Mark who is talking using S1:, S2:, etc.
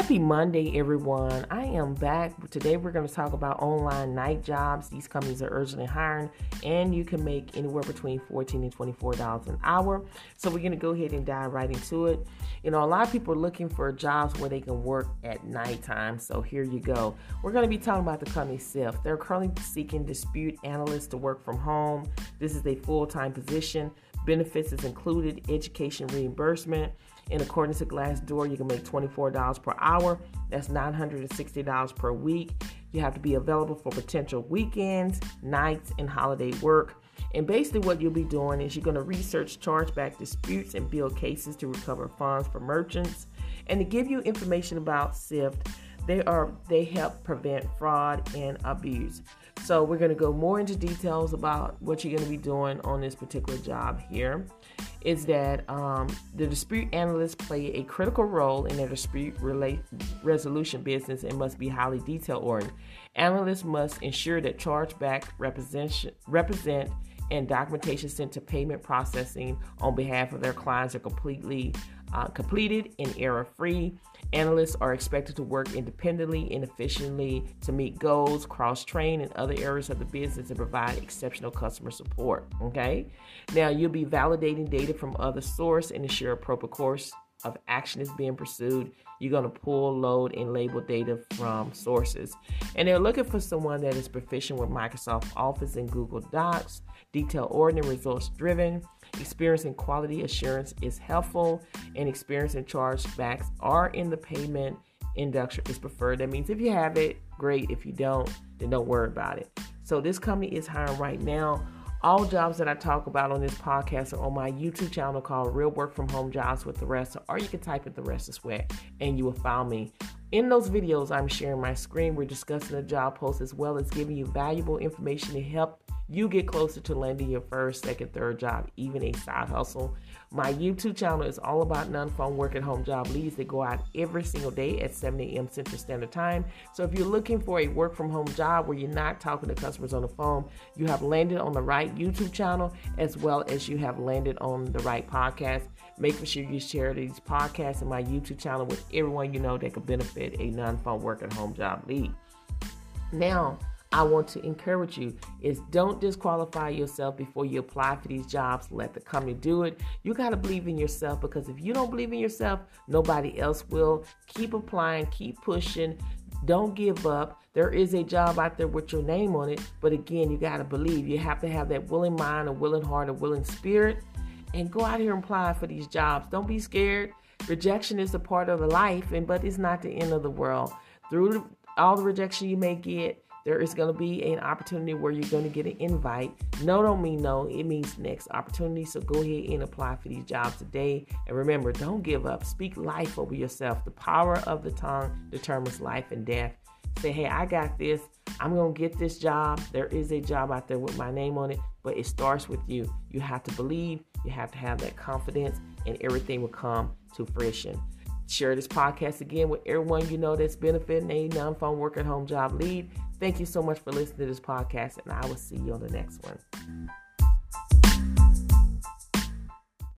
S1: Happy Monday, everyone. I am back. Today, we're going to talk about online night jobs. These companies are urgently hiring, and you can make anywhere between 14 and $24 an hour. So, we're going to go ahead and dive right into it. You know, a lot of people are looking for jobs where they can work at nighttime. So, here you go. We're going to be talking about the company SIFT. They're currently seeking dispute analysts to work from home. This is a full time position. Benefits is included education reimbursement. In accordance to Glassdoor, you can make $24 per hour. That's $960 per week. You have to be available for potential weekends, nights, and holiday work. And basically, what you'll be doing is you're going to research chargeback disputes and build cases to recover funds for merchants. And to give you information about SIFT, they are they help prevent fraud and abuse. So we're going to go more into details about what you're going to be doing on this particular job here. Is that um, the dispute analysts play a critical role in their dispute relate, resolution business and must be highly detail oriented. Analysts must ensure that chargeback represent, represent and documentation sent to payment processing on behalf of their clients are completely uh, completed and error free. Analysts are expected to work independently and efficiently to meet goals, cross train in other areas of the business, and provide exceptional customer support. Okay, now you'll be validating data from other sources and ensure appropriate course of action is being pursued. You're going to pull, load, and label data from sources. And they're looking for someone that is proficient with Microsoft Office and Google Docs, detail oriented, results driven. Experience in quality assurance is helpful, and experience in chargebacks are in the payment induction is preferred. That means if you have it, great. If you don't, then don't worry about it. So this company is hiring right now. All jobs that I talk about on this podcast are on my YouTube channel called Real Work From Home Jobs with the Rest, or you can type in the rest is wet and you will find me. In those videos, I'm sharing my screen. We're discussing the job post as well as giving you valuable information to help you get closer to landing your first, second, third job, even a side hustle. My YouTube channel is all about non phone work at home job leads that go out every single day at 7 a.m. Central Standard Time. So if you're looking for a work from home job where you're not talking to customers on the phone, you have landed on the right YouTube channel as well as you have landed on the right podcast. Make sure you share these podcasts and my YouTube channel with everyone you know that could benefit a non phone work at home job lead. Now, I want to encourage you is don't disqualify yourself before you apply for these jobs. Let the company do it. You got to believe in yourself because if you don't believe in yourself, nobody else will. Keep applying, keep pushing. Don't give up. There is a job out there with your name on it, but again, you got to believe. You have to have that willing mind, a willing heart, a willing spirit, and go out here and apply for these jobs. Don't be scared. Rejection is a part of the life, and but it's not the end of the world. Through all the rejection you may get, there is going to be an opportunity where you're going to get an invite. No don't mean no, it means next opportunity. So go ahead and apply for these jobs today. And remember, don't give up. Speak life over yourself. The power of the tongue determines life and death. Say, hey, I got this. I'm going to get this job. There is a job out there with my name on it, but it starts with you. You have to believe, you have to have that confidence, and everything will come to fruition. Share this podcast again with everyone you know that's benefiting a non phone work at home job lead. Thank you so much for listening to this podcast, and I will see you on the next one.